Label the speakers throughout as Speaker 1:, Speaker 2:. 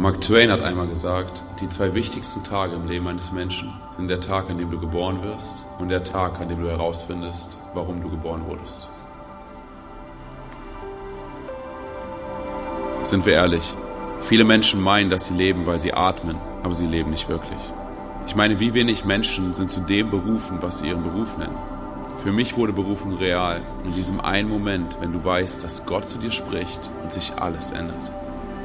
Speaker 1: Mark Twain hat einmal gesagt, die zwei wichtigsten Tage im Leben eines Menschen sind der Tag, an dem du geboren wirst und der Tag, an dem du herausfindest, warum du geboren wurdest. Sind wir ehrlich, viele Menschen meinen, dass sie leben, weil sie atmen, aber sie leben nicht wirklich. Ich meine, wie wenig Menschen sind zu dem berufen, was sie ihren Beruf nennen. Für mich wurde Berufung real in diesem einen Moment, wenn du weißt, dass Gott zu dir spricht und sich alles ändert.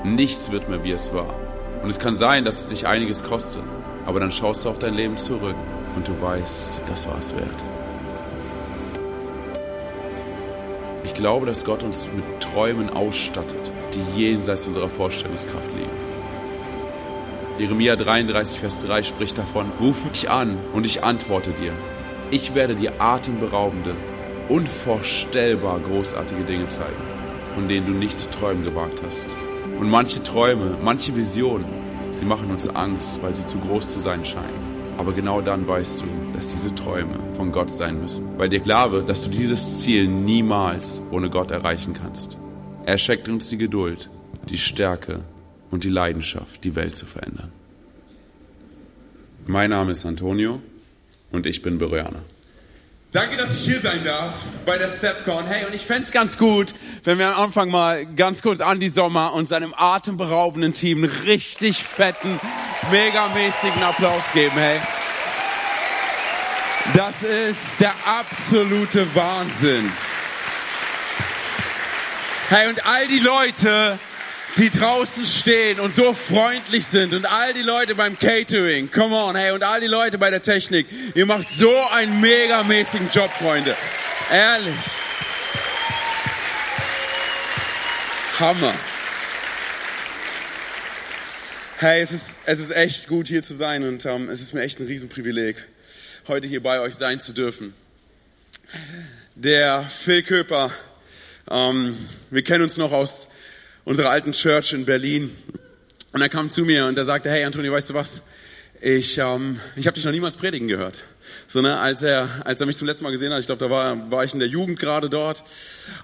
Speaker 1: Nichts wird mehr, wie es war. Und es kann sein, dass es dich einiges kostet, aber dann schaust du auf dein Leben zurück und du weißt, das war es wert. Ich glaube, dass Gott uns mit Träumen ausstattet, die jenseits unserer Vorstellungskraft liegen. Jeremia 33, Vers 3 spricht davon, ruf mich an und ich antworte dir. Ich werde dir atemberaubende, unvorstellbar großartige Dinge zeigen, von denen du nicht zu träumen gewagt hast. Und manche Träume, manche Visionen, sie machen uns Angst, weil sie zu groß zu sein scheinen. Aber genau dann weißt du, dass diese Träume von Gott sein müssen. Weil dir klar wird, dass du dieses Ziel niemals ohne Gott erreichen kannst. Er schenkt uns die Geduld, die Stärke und die Leidenschaft, die Welt zu verändern. Mein Name ist Antonio und ich bin Bereaner.
Speaker 2: Danke, dass ich hier sein darf bei der StepCon. Hey, und ich fände ganz gut, wenn wir am Anfang mal ganz kurz Andy Sommer und seinem atemberaubenden Team einen richtig fetten, megamäßigen Applaus geben. Hey, das ist der absolute Wahnsinn. Hey, und all die Leute, die draußen stehen und so freundlich sind und all die Leute beim Catering, come on, hey, und all die Leute bei der Technik, ihr macht so einen megamäßigen Job, Freunde. Ehrlich. Hammer. Hey, es ist, es ist echt gut hier zu sein und ähm, es ist mir echt ein Riesenprivileg, heute hier bei euch sein zu dürfen. Der Phil Köper, ähm, wir kennen uns noch aus unserer alten Church in Berlin. Und er kam zu mir und er sagte, hey Antonio, weißt du was? Ich, ähm, ich habe dich noch niemals predigen gehört. So, ne, als er, als er mich zum letzten Mal gesehen hat, ich glaube, da war, war ich in der Jugend gerade dort.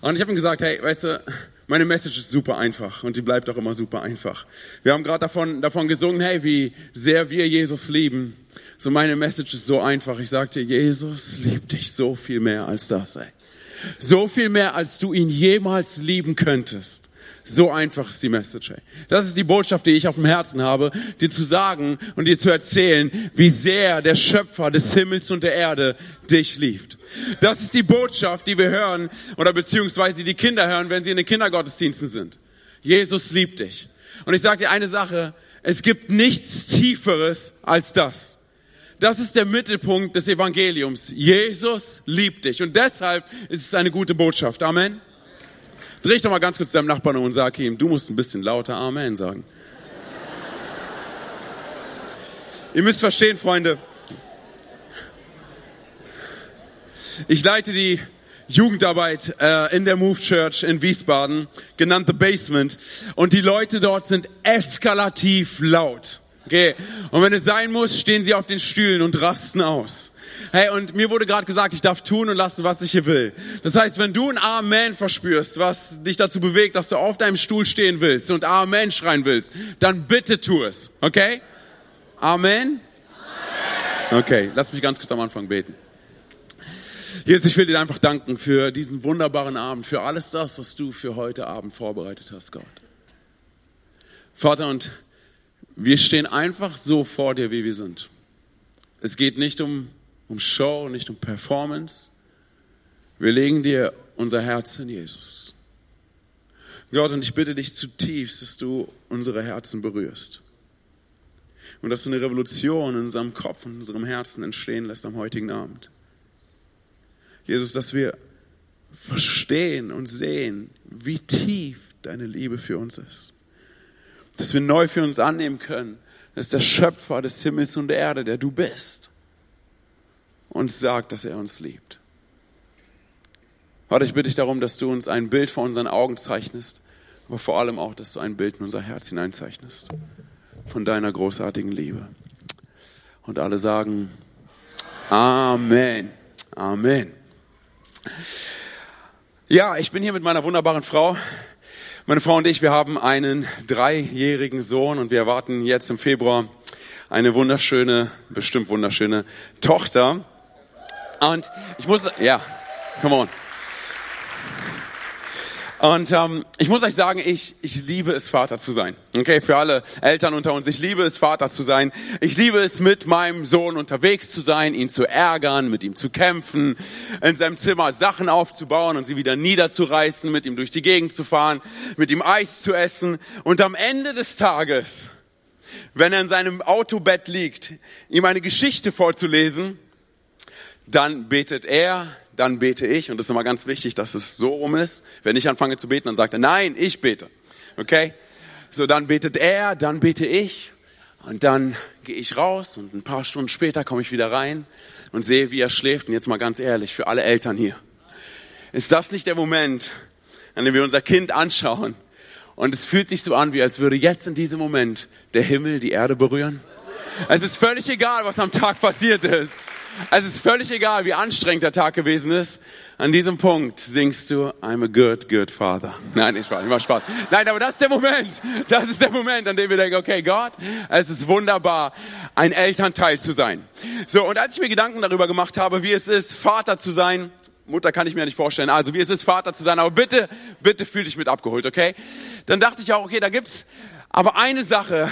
Speaker 2: Und ich habe ihm gesagt, hey, weißt du, meine Message ist super einfach und die bleibt auch immer super einfach. Wir haben gerade davon, davon gesungen, hey, wie sehr wir Jesus lieben. So, meine Message ist so einfach. Ich sagte, Jesus liebt dich so viel mehr als das, ey. So viel mehr, als du ihn jemals lieben könntest. So einfach ist die Message. Das ist die Botschaft, die ich auf dem Herzen habe, dir zu sagen und dir zu erzählen, wie sehr der Schöpfer des Himmels und der Erde dich liebt. Das ist die Botschaft, die wir hören oder beziehungsweise die, die Kinder hören, wenn sie in den Kindergottesdiensten sind. Jesus liebt dich. Und ich sage dir eine Sache, es gibt nichts Tieferes als das. Das ist der Mittelpunkt des Evangeliums. Jesus liebt dich. Und deshalb ist es eine gute Botschaft. Amen. Dreh dich doch mal ganz kurz deinem Nachbarn um und sag ihm, du musst ein bisschen lauter Amen sagen. Ihr müsst verstehen, Freunde. Ich leite die Jugendarbeit äh, in der Move Church in Wiesbaden, genannt The Basement. Und die Leute dort sind eskalativ laut. Okay. Und wenn es sein muss, stehen sie auf den Stühlen und rasten aus. Hey, und mir wurde gerade gesagt, ich darf tun und lassen, was ich hier will. Das heißt, wenn du ein Amen verspürst, was dich dazu bewegt, dass du auf deinem Stuhl stehen willst und Amen schreien willst, dann bitte tu es. Okay? Amen? Okay, lass mich ganz kurz am Anfang beten. Jesus, ich will dir einfach danken für diesen wunderbaren Abend, für alles das, was du für heute Abend vorbereitet hast, Gott. Vater, und wir stehen einfach so vor dir, wie wir sind. Es geht nicht um, um Show, nicht um Performance. Wir legen dir unser Herz in Jesus. Gott, und ich bitte dich zutiefst, dass du unsere Herzen berührst. Und dass du eine Revolution in unserem Kopf und in unserem Herzen entstehen lässt am heutigen Abend. Jesus, dass wir verstehen und sehen, wie tief deine Liebe für uns ist dass wir neu für uns annehmen können, dass der Schöpfer des Himmels und der Erde, der du bist, uns sagt, dass er uns liebt. Vater, ich bitte dich darum, dass du uns ein Bild vor unseren Augen zeichnest, aber vor allem auch, dass du ein Bild in unser Herz hineinzeichnest von deiner großartigen Liebe. Und alle sagen Amen. Amen. Ja, ich bin hier mit meiner wunderbaren Frau. Meine Frau und ich, wir haben einen dreijährigen Sohn und wir erwarten jetzt im Februar eine wunderschöne, bestimmt wunderschöne Tochter. Und ich muss, ja, come on. Und ähm, ich muss euch sagen, ich, ich liebe es, Vater zu sein. Okay, für alle Eltern unter uns, ich liebe es, Vater zu sein. Ich liebe es, mit meinem Sohn unterwegs zu sein, ihn zu ärgern, mit ihm zu kämpfen, in seinem Zimmer Sachen aufzubauen und sie wieder niederzureißen, mit ihm durch die Gegend zu fahren, mit ihm Eis zu essen. Und am Ende des Tages, wenn er in seinem Autobett liegt, ihm eine Geschichte vorzulesen, dann betet er, dann bete ich. Und das ist immer ganz wichtig, dass es so rum ist. Wenn ich anfange zu beten, dann sagt er, nein, ich bete. Okay? So, dann betet er, dann bete ich. Und dann gehe ich raus und ein paar Stunden später komme ich wieder rein und sehe, wie er schläft. Und jetzt mal ganz ehrlich, für alle Eltern hier. Ist das nicht der Moment, an dem wir unser Kind anschauen? Und es fühlt sich so an, wie als würde jetzt in diesem Moment der Himmel die Erde berühren? Es ist völlig egal, was am Tag passiert ist. Es ist völlig egal, wie anstrengend der Tag gewesen ist. An diesem Punkt singst du, I'm a good, good father. Nein, ich Spaß, ich mach Spaß. Nein, aber das ist der Moment. Das ist der Moment, an dem wir denken, okay, Gott, es ist wunderbar, ein Elternteil zu sein. So, und als ich mir Gedanken darüber gemacht habe, wie es ist, Vater zu sein, Mutter kann ich mir nicht vorstellen, also wie es ist, Vater zu sein, aber bitte, bitte fühl dich mit abgeholt, okay? Dann dachte ich auch, okay, da gibt's aber eine Sache,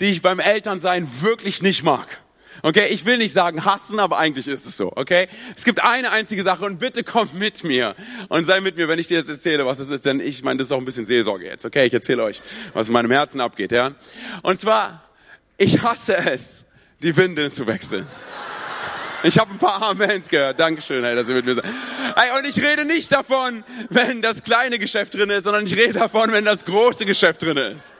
Speaker 2: die ich beim Elternsein wirklich nicht mag. Okay, ich will nicht sagen hassen, aber eigentlich ist es so, okay? Es gibt eine einzige Sache und bitte komm mit mir und sei mit mir, wenn ich dir jetzt erzähle, was es ist, denn ich meine, das ist auch ein bisschen Seelsorge jetzt, okay? Ich erzähle euch, was in meinem Herzen abgeht, ja? Und zwar, ich hasse es, die Windeln zu wechseln. Ich habe ein paar Amens gehört. Dankeschön, hey, dass ihr mit mir seid. Hey, und ich rede nicht davon, wenn das kleine Geschäft drin ist, sondern ich rede davon, wenn das große Geschäft drin ist.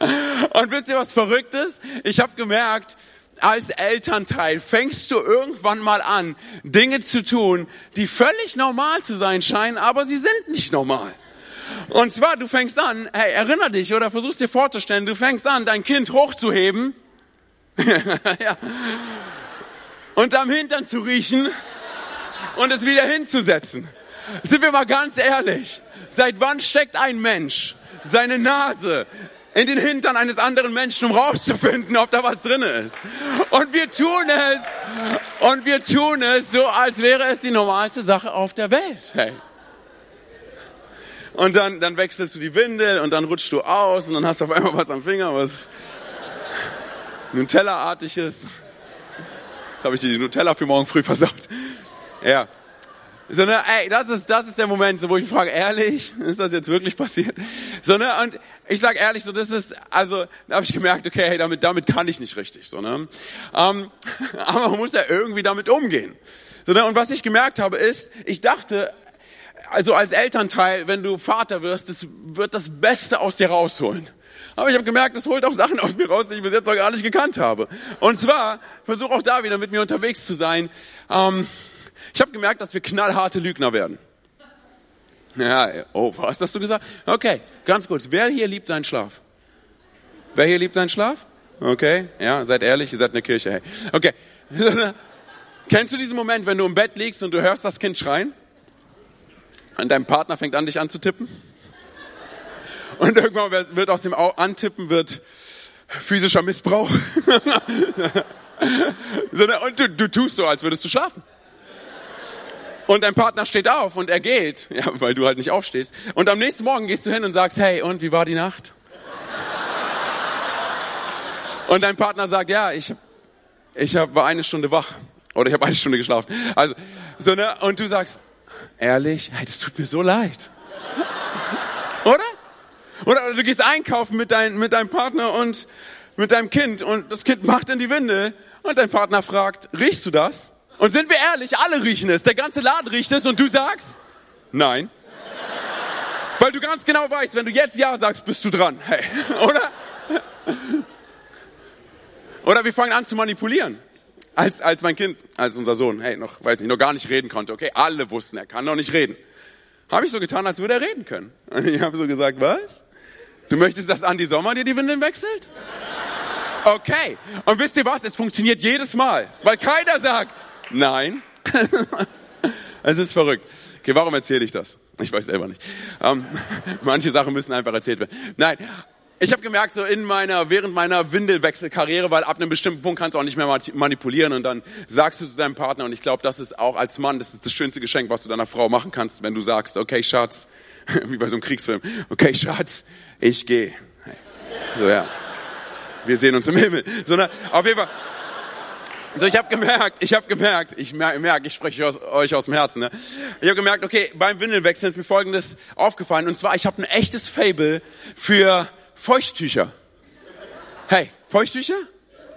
Speaker 2: Und wisst ihr, was verrückt ist? Ich habe gemerkt, als Elternteil fängst du irgendwann mal an, Dinge zu tun, die völlig normal zu sein scheinen, aber sie sind nicht normal. Und zwar, du fängst an, hey, erinner dich oder versuchst dir vorzustellen, du fängst an, dein Kind hochzuheben ja. und am Hintern zu riechen und es wieder hinzusetzen. Sind wir mal ganz ehrlich, seit wann steckt ein Mensch seine Nase in den Hintern eines anderen Menschen, um rauszufinden, ob da was drin ist. Und wir tun es, und wir tun es so, als wäre es die normalste Sache auf der Welt. Hey. Und dann, dann wechselst du die Windel und dann rutschst du aus und dann hast du auf einmal was am Finger, was Nutella-artiges. Jetzt habe ich dir die Nutella für morgen früh versaut. Ja. So, ne, ey, das ist, das ist der Moment, so, wo ich frage, ehrlich, ist das jetzt wirklich passiert? So, ne, und ich sag ehrlich, so, das ist, also, da habe ich gemerkt, okay, hey, damit, damit kann ich nicht richtig, so, ne. Ähm, aber man muss ja irgendwie damit umgehen. So, ne, und was ich gemerkt habe, ist, ich dachte, also als Elternteil, wenn du Vater wirst, das wird das Beste aus dir rausholen. Aber ich habe gemerkt, das holt auch Sachen aus mir raus, die ich bis jetzt noch gar nicht gekannt habe. Und zwar, versuche auch da wieder mit mir unterwegs zu sein. Ähm, ich habe gemerkt, dass wir knallharte Lügner werden. Ja, oh, was hast du gesagt? Okay, ganz kurz. Wer hier liebt seinen Schlaf? Wer hier liebt seinen Schlaf? Okay, ja, seid ehrlich, ihr seid eine Kirche. Hey. Okay. Kennst du diesen Moment, wenn du im Bett liegst und du hörst das Kind schreien? Und dein Partner fängt an, dich anzutippen? Und irgendwann wird aus dem Antippen wird physischer Missbrauch. und du, du tust so, als würdest du schlafen. Und dein Partner steht auf und er geht, ja, weil du halt nicht aufstehst. Und am nächsten Morgen gehst du hin und sagst, hey, und wie war die Nacht? Und dein Partner sagt, ja, ich, ich hab, war eine Stunde wach. Oder ich habe eine Stunde geschlafen. Also, so, ne? Und du sagst, ehrlich, hey, das tut mir so leid. Oder? Oder du gehst einkaufen mit, dein, mit deinem Partner und mit deinem Kind und das Kind macht in die Windel und dein Partner fragt, riechst du das? Und sind wir ehrlich, alle riechen es. Der ganze Laden riecht es und du sagst, nein. Weil du ganz genau weißt, wenn du jetzt Ja sagst, bist du dran. Hey, oder? Oder wir fangen an zu manipulieren. Als, als mein Kind, als unser Sohn, hey, noch, weiß nicht, noch gar nicht reden konnte. Okay, alle wussten, er kann noch nicht reden. Habe ich so getan, als würde er reden können. Und ich habe so gesagt, was? Du möchtest, dass Andi Sommer dir die Windeln wechselt? Okay. Und wisst ihr was? Es funktioniert jedes Mal. Weil keiner sagt, Nein. es ist verrückt. Okay, warum erzähle ich das? Ich weiß selber nicht. Ähm, manche Sachen müssen einfach erzählt werden. Nein, ich habe gemerkt, so in meiner, während meiner Windelwechselkarriere, weil ab einem bestimmten Punkt kannst du auch nicht mehr manipulieren und dann sagst du zu deinem Partner, und ich glaube, das ist auch als Mann, das ist das schönste Geschenk, was du deiner Frau machen kannst, wenn du sagst, okay, Schatz, wie bei so einem Kriegsfilm, okay, Schatz, ich gehe. So, ja. Wir sehen uns im Himmel. So, na, auf jeden Fall. So, ich habe gemerkt, ich habe gemerkt, ich merke, ich spreche aus, euch aus dem Herzen. Ne? Ich habe gemerkt, okay, beim Windelwechseln ist mir Folgendes aufgefallen. Und zwar, ich habe ein echtes Fable für Feuchttücher. Hey, Feuchttücher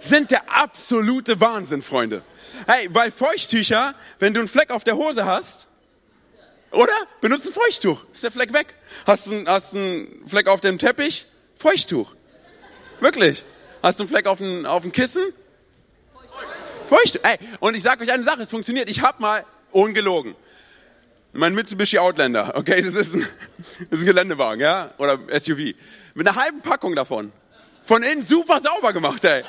Speaker 2: sind der absolute Wahnsinn, Freunde. Hey, weil Feuchttücher, wenn du einen Fleck auf der Hose hast, oder? Benutzt ein Feuchttuch, ist der Fleck weg. Hast du hast einen Fleck auf dem Teppich? Feuchttuch. Wirklich. Hast du einen Fleck auf dem, auf dem Kissen? Feuchttuch. Ey, und ich sage euch eine Sache, es funktioniert. Ich habe mal, ungelogen, mein Mitsubishi Outlander, okay, das ist ein, das ist ein Geländewagen, ja, oder SUV. Mit einer halben Packung davon. Von innen super sauber gemacht, ey.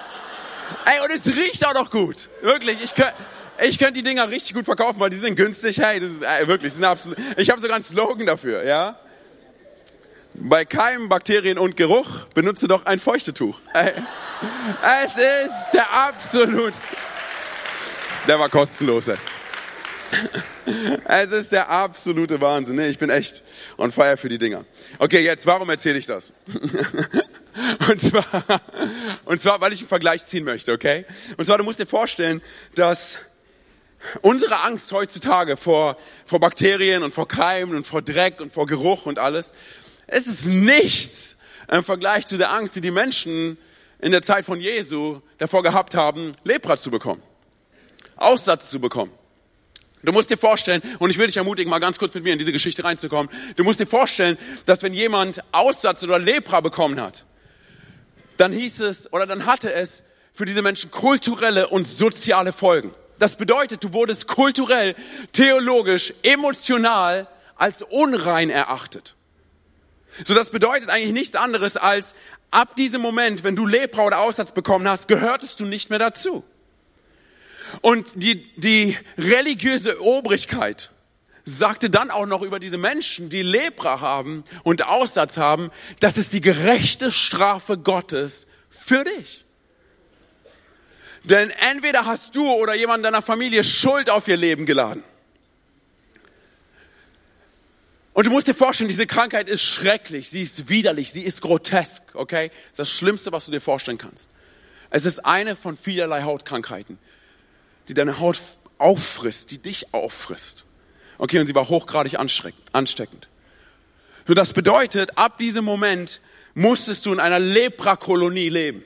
Speaker 2: Ey, und es riecht auch noch gut. Wirklich, ich könnte ich könnt die Dinger richtig gut verkaufen, weil die sind günstig. Hey, das ist ey, wirklich, das sind absolut, ich habe sogar einen Slogan dafür, ja. Bei Keimen, Bakterien und Geruch benutze doch ein Feuchtetuch. Ey, es ist der absolut, der war kostenlos. Ey. Es ist der absolute Wahnsinn. Nee, ich bin echt on fire für die Dinger. Okay, jetzt, warum erzähle ich das? Und zwar, und zwar, weil ich einen Vergleich ziehen möchte, okay? Und zwar, du musst dir vorstellen, dass unsere Angst heutzutage vor, vor Bakterien und vor Keimen und vor Dreck und vor Geruch und alles, es ist nichts im Vergleich zu der Angst, die die Menschen in der Zeit von Jesu davor gehabt haben, Lepra zu bekommen, Aussatz zu bekommen. Du musst dir vorstellen, und ich will dich ermutigen, mal ganz kurz mit mir in diese Geschichte reinzukommen. Du musst dir vorstellen, dass wenn jemand Aussatz oder Lepra bekommen hat, dann hieß es oder dann hatte es für diese Menschen kulturelle und soziale Folgen. Das bedeutet, du wurdest kulturell, theologisch, emotional als unrein erachtet. So, das bedeutet eigentlich nichts anderes als ab diesem Moment, wenn du Lepra oder Aussatz bekommen hast, gehörtest du nicht mehr dazu. Und die, die religiöse Obrigkeit sagte dann auch noch über diese Menschen, die Lepra haben und Aussatz haben, das ist die gerechte Strafe Gottes für dich. Denn entweder hast du oder jemand deiner Familie Schuld auf ihr Leben geladen. Und du musst dir vorstellen, diese Krankheit ist schrecklich, sie ist widerlich, sie ist grotesk, okay? Das ist das Schlimmste, was du dir vorstellen kannst. Es ist eine von vielerlei Hautkrankheiten die deine Haut auffrisst, die dich auffrisst. Okay, und sie war hochgradig ansteckend. So, das bedeutet, ab diesem Moment musstest du in einer Leprakolonie leben.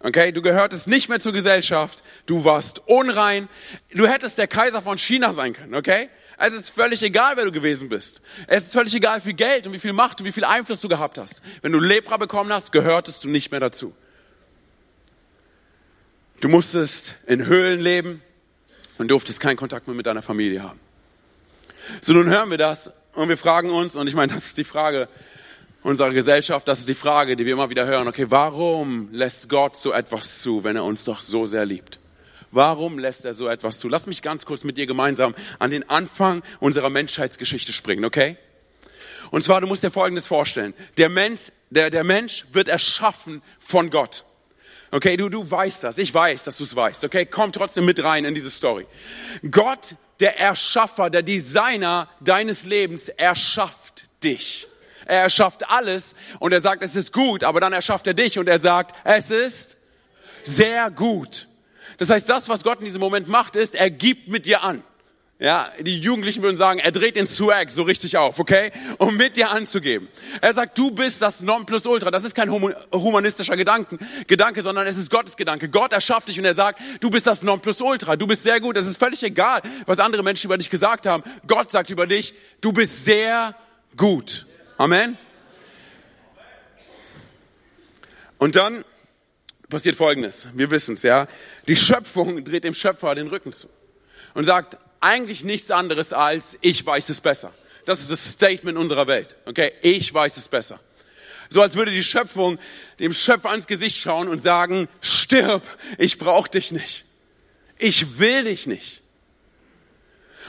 Speaker 2: Okay, du gehörtest nicht mehr zur Gesellschaft, du warst unrein, du hättest der Kaiser von China sein können, okay? Es ist völlig egal, wer du gewesen bist. Es ist völlig egal, wie viel Geld und wie viel Macht und wie viel Einfluss du gehabt hast. Wenn du Lepra bekommen hast, gehörtest du nicht mehr dazu. Du musstest in Höhlen leben und durftest keinen Kontakt mehr mit deiner Familie haben. So, nun hören wir das und wir fragen uns, und ich meine, das ist die Frage unserer Gesellschaft, das ist die Frage, die wir immer wieder hören, okay, warum lässt Gott so etwas zu, wenn er uns doch so sehr liebt? Warum lässt er so etwas zu? Lass mich ganz kurz mit dir gemeinsam an den Anfang unserer Menschheitsgeschichte springen, okay? Und zwar, du musst dir Folgendes vorstellen. Der Mensch, der, der Mensch wird erschaffen von Gott. Okay, du, du weißt das. Ich weiß, dass du es weißt. Okay, komm trotzdem mit rein in diese Story. Gott, der Erschaffer, der Designer deines Lebens, erschafft dich. Er erschafft alles und er sagt, es ist gut, aber dann erschafft er dich und er sagt, es ist sehr gut. Das heißt, das, was Gott in diesem Moment macht, ist, er gibt mit dir an. Ja, die Jugendlichen würden sagen, er dreht den Swag so richtig auf, okay? Um mit dir anzugeben. Er sagt, du bist das Nonplusultra. Das ist kein humanistischer Gedanken, Gedanke, sondern es ist Gottes Gedanke. Gott erschafft dich und er sagt, du bist das Nonplusultra. Du bist sehr gut. Es ist völlig egal, was andere Menschen über dich gesagt haben. Gott sagt über dich, du bist sehr gut. Amen. Und dann passiert Folgendes. Wir wissen es, ja. Die Schöpfung dreht dem Schöpfer den Rücken zu und sagt, eigentlich nichts anderes als ich weiß es besser. Das ist das Statement unserer Welt. Okay, ich weiß es besser. So als würde die Schöpfung dem Schöpfer ans Gesicht schauen und sagen, stirb, ich brauche dich nicht. Ich will dich nicht.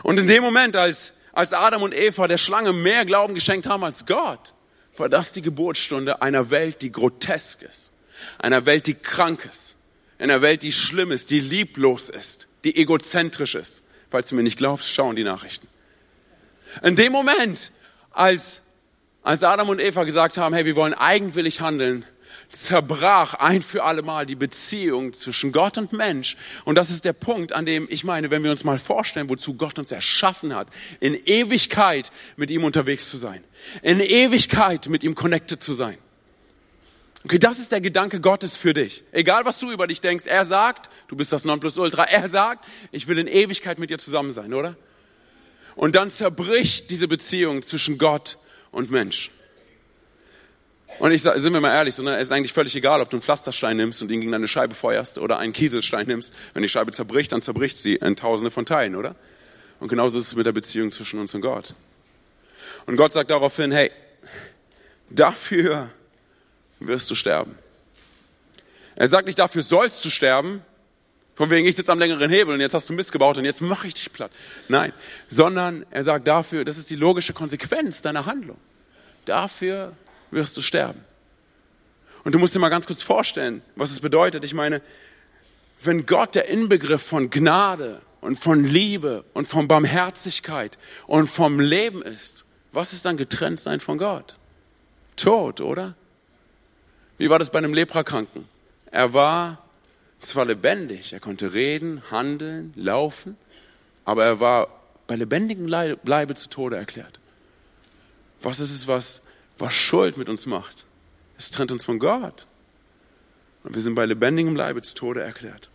Speaker 2: Und in dem Moment, als, als Adam und Eva der Schlange mehr Glauben geschenkt haben als Gott, war das die Geburtsstunde einer Welt, die grotesk ist, einer Welt, die krank ist, einer Welt, die schlimm ist, die lieblos ist, die egozentrisch ist. Falls du mir nicht glaubst, schau in die Nachrichten. In dem Moment, als, als Adam und Eva gesagt haben, hey, wir wollen eigenwillig handeln, zerbrach ein für alle Mal die Beziehung zwischen Gott und Mensch. Und das ist der Punkt, an dem ich meine, wenn wir uns mal vorstellen, wozu Gott uns erschaffen hat, in Ewigkeit mit ihm unterwegs zu sein, in Ewigkeit mit ihm connected zu sein. Okay, das ist der Gedanke Gottes für dich. Egal was du über dich denkst, er sagt, du bist das Nonplusultra, er sagt, ich will in Ewigkeit mit dir zusammen sein, oder? Und dann zerbricht diese Beziehung zwischen Gott und Mensch. Und ich sind wir mal ehrlich, sondern es ist eigentlich völlig egal, ob du einen Pflasterstein nimmst und ihn gegen eine Scheibe feuerst oder einen Kieselstein nimmst. Wenn die Scheibe zerbricht, dann zerbricht sie in tausende von Teilen, oder? Und genauso ist es mit der Beziehung zwischen uns und Gott. Und Gott sagt daraufhin, hey, dafür wirst du sterben. Er sagt nicht, dafür sollst du sterben, von wegen, ich sitze am längeren Hebel und jetzt hast du Mist gebaut und jetzt mache ich dich platt. Nein, sondern er sagt dafür, das ist die logische Konsequenz deiner Handlung. Dafür wirst du sterben. Und du musst dir mal ganz kurz vorstellen, was es bedeutet. Ich meine, wenn Gott der Inbegriff von Gnade und von Liebe und von Barmherzigkeit und vom Leben ist, was ist dann getrennt sein von Gott? Tod, oder? Wie war das bei einem Leprakranken? Er war zwar lebendig, er konnte reden, handeln, laufen, aber er war bei lebendigem Leibe zu Tode erklärt. Was ist es, was was Schuld mit uns macht. Es trennt uns von Gott. Und wir sind bei lebendigem Leibe zu Tode erklärt.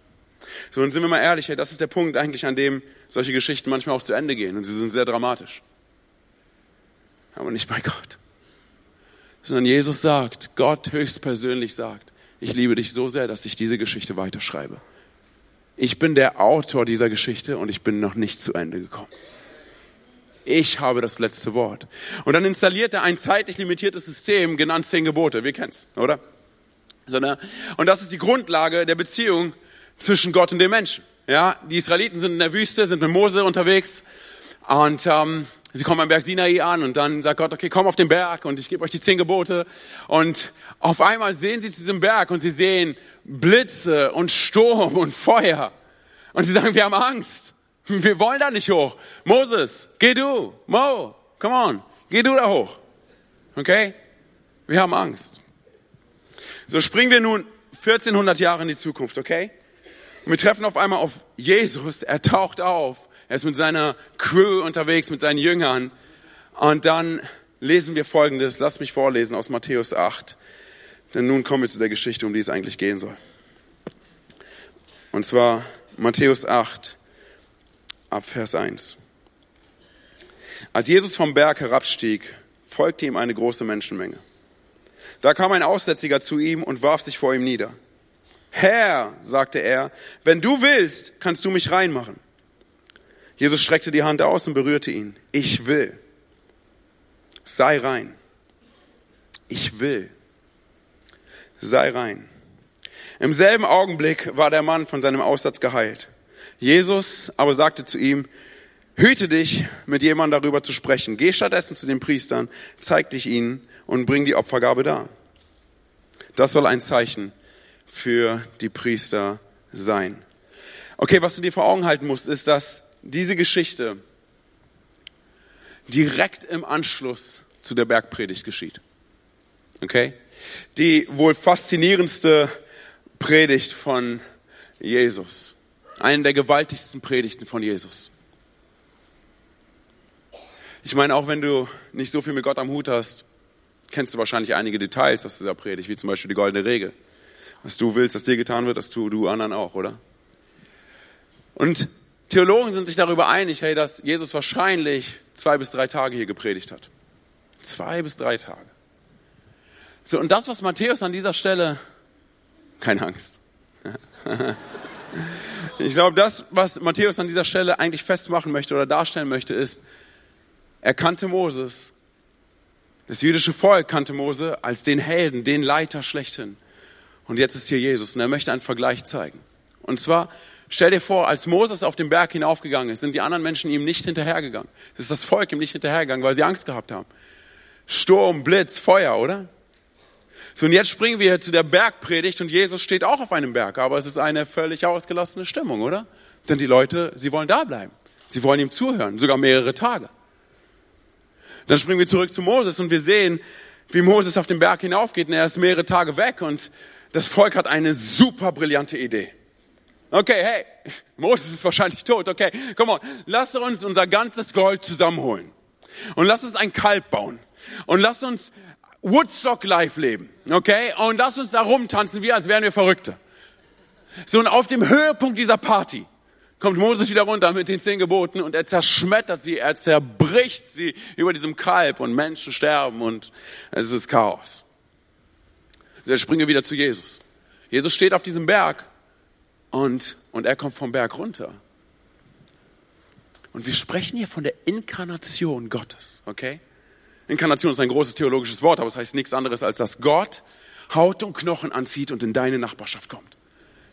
Speaker 2: So, und sind wir mal ehrlich, hey, das ist der Punkt eigentlich, an dem solche Geschichten manchmal auch zu Ende gehen. Und sie sind sehr dramatisch. Aber nicht bei Gott. Sondern Jesus sagt, Gott höchstpersönlich sagt, ich liebe dich so sehr, dass ich diese Geschichte weiterschreibe. Ich bin der Autor dieser Geschichte und ich bin noch nicht zu Ende gekommen. Ich habe das letzte Wort. Und dann installiert er ein zeitlich limitiertes System, genannt zehn Gebote. Wir kennen's, oder? Und das ist die Grundlage der Beziehung zwischen Gott und dem Menschen. Ja, die Israeliten sind in der Wüste, sind mit Mose unterwegs und ähm, sie kommen am Berg Sinai an und dann sagt Gott, okay, komm auf den Berg und ich gebe euch die zehn Gebote. Und auf einmal sehen sie zu diesem Berg und sie sehen Blitze und Sturm und Feuer. Und sie sagen, wir haben Angst. Wir wollen da nicht hoch. Moses, geh du. Mo, come on. Geh du da hoch. Okay? Wir haben Angst. So springen wir nun 1400 Jahre in die Zukunft, okay? Und wir treffen auf einmal auf Jesus. Er taucht auf. Er ist mit seiner Crew unterwegs, mit seinen Jüngern. Und dann lesen wir Folgendes. Lass mich vorlesen aus Matthäus 8. Denn nun kommen wir zu der Geschichte, um die es eigentlich gehen soll. Und zwar Matthäus 8, ab Vers 1. Als Jesus vom Berg herabstieg, folgte ihm eine große Menschenmenge. Da kam ein Aussätziger zu ihm und warf sich vor ihm nieder. Herr, sagte er, wenn du willst, kannst du mich reinmachen. Jesus streckte die Hand aus und berührte ihn. Ich will. Sei rein. Ich will. Sei rein. Im selben Augenblick war der Mann von seinem Aussatz geheilt. Jesus aber sagte zu ihm, hüte dich, mit jemandem darüber zu sprechen. Geh stattdessen zu den Priestern, zeig dich ihnen und bring die Opfergabe dar. Das soll ein Zeichen für die Priester sein. Okay, was du dir vor Augen halten musst, ist, dass diese Geschichte direkt im Anschluss zu der Bergpredigt geschieht. Okay? Die wohl faszinierendste Predigt von Jesus. Eine der gewaltigsten Predigten von Jesus. Ich meine, auch wenn du nicht so viel mit Gott am Hut hast, kennst du wahrscheinlich einige Details aus dieser Predigt, wie zum Beispiel die goldene Regel. Was du willst, dass dir getan wird, das tu du anderen auch, oder? Und Theologen sind sich darüber einig, hey, dass Jesus wahrscheinlich zwei bis drei Tage hier gepredigt hat. Zwei bis drei Tage. So, und das, was Matthäus an dieser Stelle, keine Angst. Ich glaube, das, was Matthäus an dieser Stelle eigentlich festmachen möchte oder darstellen möchte, ist, er kannte Moses. Das jüdische Volk kannte Mose als den Helden, den Leiter schlechthin. Und jetzt ist hier Jesus und er möchte einen Vergleich zeigen. Und zwar Stell dir vor, als Moses auf den Berg hinaufgegangen ist, sind die anderen Menschen ihm nicht hinterhergegangen. Es ist das Volk ihm nicht hinterhergegangen, weil sie Angst gehabt haben. Sturm, Blitz, Feuer, oder? So, und jetzt springen wir zu der Bergpredigt und Jesus steht auch auf einem Berg, aber es ist eine völlig ausgelassene Stimmung, oder? Denn die Leute, sie wollen da bleiben. Sie wollen ihm zuhören, sogar mehrere Tage. Dann springen wir zurück zu Moses und wir sehen, wie Moses auf den Berg hinaufgeht und er ist mehrere Tage weg und das Volk hat eine super brillante Idee. Okay, hey, Moses ist wahrscheinlich tot. Okay, komm on, lass uns unser ganzes Gold zusammenholen und lass uns ein Kalb bauen und lass uns Woodstock live leben, okay? Und lass uns da rumtanzen, wie als wären wir Verrückte. So, und auf dem Höhepunkt dieser Party kommt Moses wieder runter mit den zehn Geboten und er zerschmettert sie, er zerbricht sie über diesem Kalb und Menschen sterben und es ist Chaos. Jetzt springen wir wieder zu Jesus. Jesus steht auf diesem Berg und, und er kommt vom Berg runter. Und wir sprechen hier von der Inkarnation Gottes, okay? Inkarnation ist ein großes theologisches Wort, aber es heißt nichts anderes, als dass Gott Haut und Knochen anzieht und in deine Nachbarschaft kommt.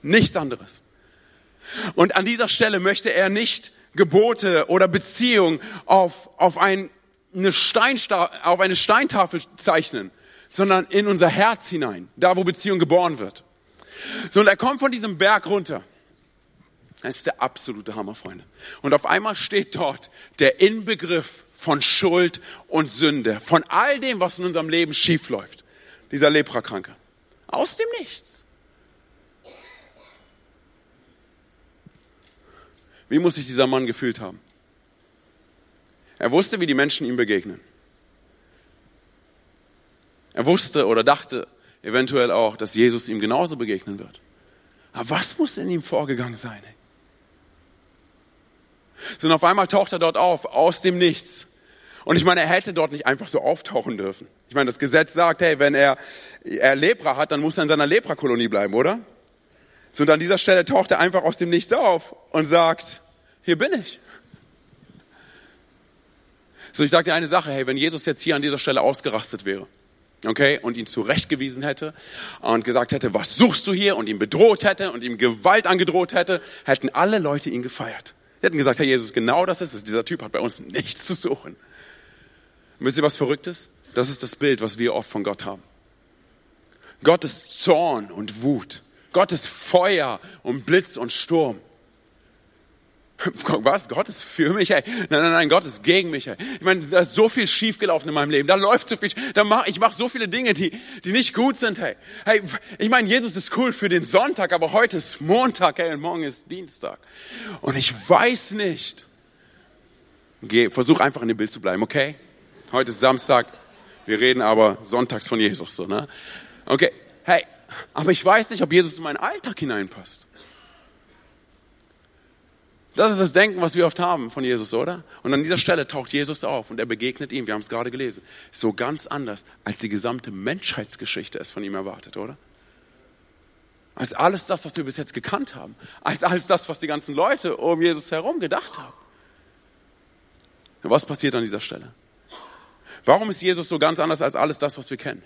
Speaker 2: Nichts anderes. Und an dieser Stelle möchte er nicht Gebote oder Beziehung auf, auf, ein, eine auf eine Steintafel zeichnen, sondern in unser Herz hinein, da wo Beziehung geboren wird. So, und er kommt von diesem Berg runter. Das ist der absolute Hammer, Freunde. Und auf einmal steht dort der Inbegriff von Schuld und Sünde, von all dem, was in unserem Leben schiefläuft. Dieser Leprakranke. Aus dem Nichts. Wie muss sich dieser Mann gefühlt haben? Er wusste, wie die Menschen ihm begegnen. Er wusste oder dachte eventuell auch, dass Jesus ihm genauso begegnen wird. Aber was muss in ihm vorgegangen sein? So, und auf einmal taucht er dort auf, aus dem Nichts. Und ich meine, er hätte dort nicht einfach so auftauchen dürfen. Ich meine, das Gesetz sagt, hey, wenn er, er Lepra hat, dann muss er in seiner Leprakolonie bleiben, oder? So, und an dieser Stelle taucht er einfach aus dem Nichts auf und sagt, hier bin ich. So, ich sage dir eine Sache, hey, wenn Jesus jetzt hier an dieser Stelle ausgerastet wäre, okay, und ihn zurechtgewiesen hätte und gesagt hätte, was suchst du hier und ihn bedroht hätte und ihm Gewalt angedroht hätte, hätten alle Leute ihn gefeiert. Die hätten gesagt, Herr Jesus, genau das ist es. Dieser Typ hat bei uns nichts zu suchen. Wisst ihr was Verrücktes? Das ist das Bild, was wir oft von Gott haben. Gottes Zorn und Wut. Gottes Feuer und Blitz und Sturm. Was? Gott ist für mich? Ey. Nein, nein, nein, Gott ist gegen mich. Ey. Ich meine, da ist so viel schiefgelaufen in meinem Leben. Da läuft so viel. Da mach, ich mache so viele Dinge, die, die nicht gut sind. Hey. hey, ich meine, Jesus ist cool für den Sonntag, aber heute ist Montag hey, und morgen ist Dienstag. Und ich weiß nicht. Geh, versuch einfach in dem Bild zu bleiben, okay? Heute ist Samstag. Wir reden aber sonntags von Jesus, so, ne? Okay. Hey, aber ich weiß nicht, ob Jesus in meinen Alltag hineinpasst. Das ist das Denken, was wir oft haben von Jesus, oder? Und an dieser Stelle taucht Jesus auf und er begegnet ihm. Wir haben es gerade gelesen. So ganz anders, als die gesamte Menschheitsgeschichte es von ihm erwartet, oder? Als alles das, was wir bis jetzt gekannt haben. Als alles das, was die ganzen Leute um Jesus herum gedacht haben. Was passiert an dieser Stelle? Warum ist Jesus so ganz anders als alles das, was wir kennen?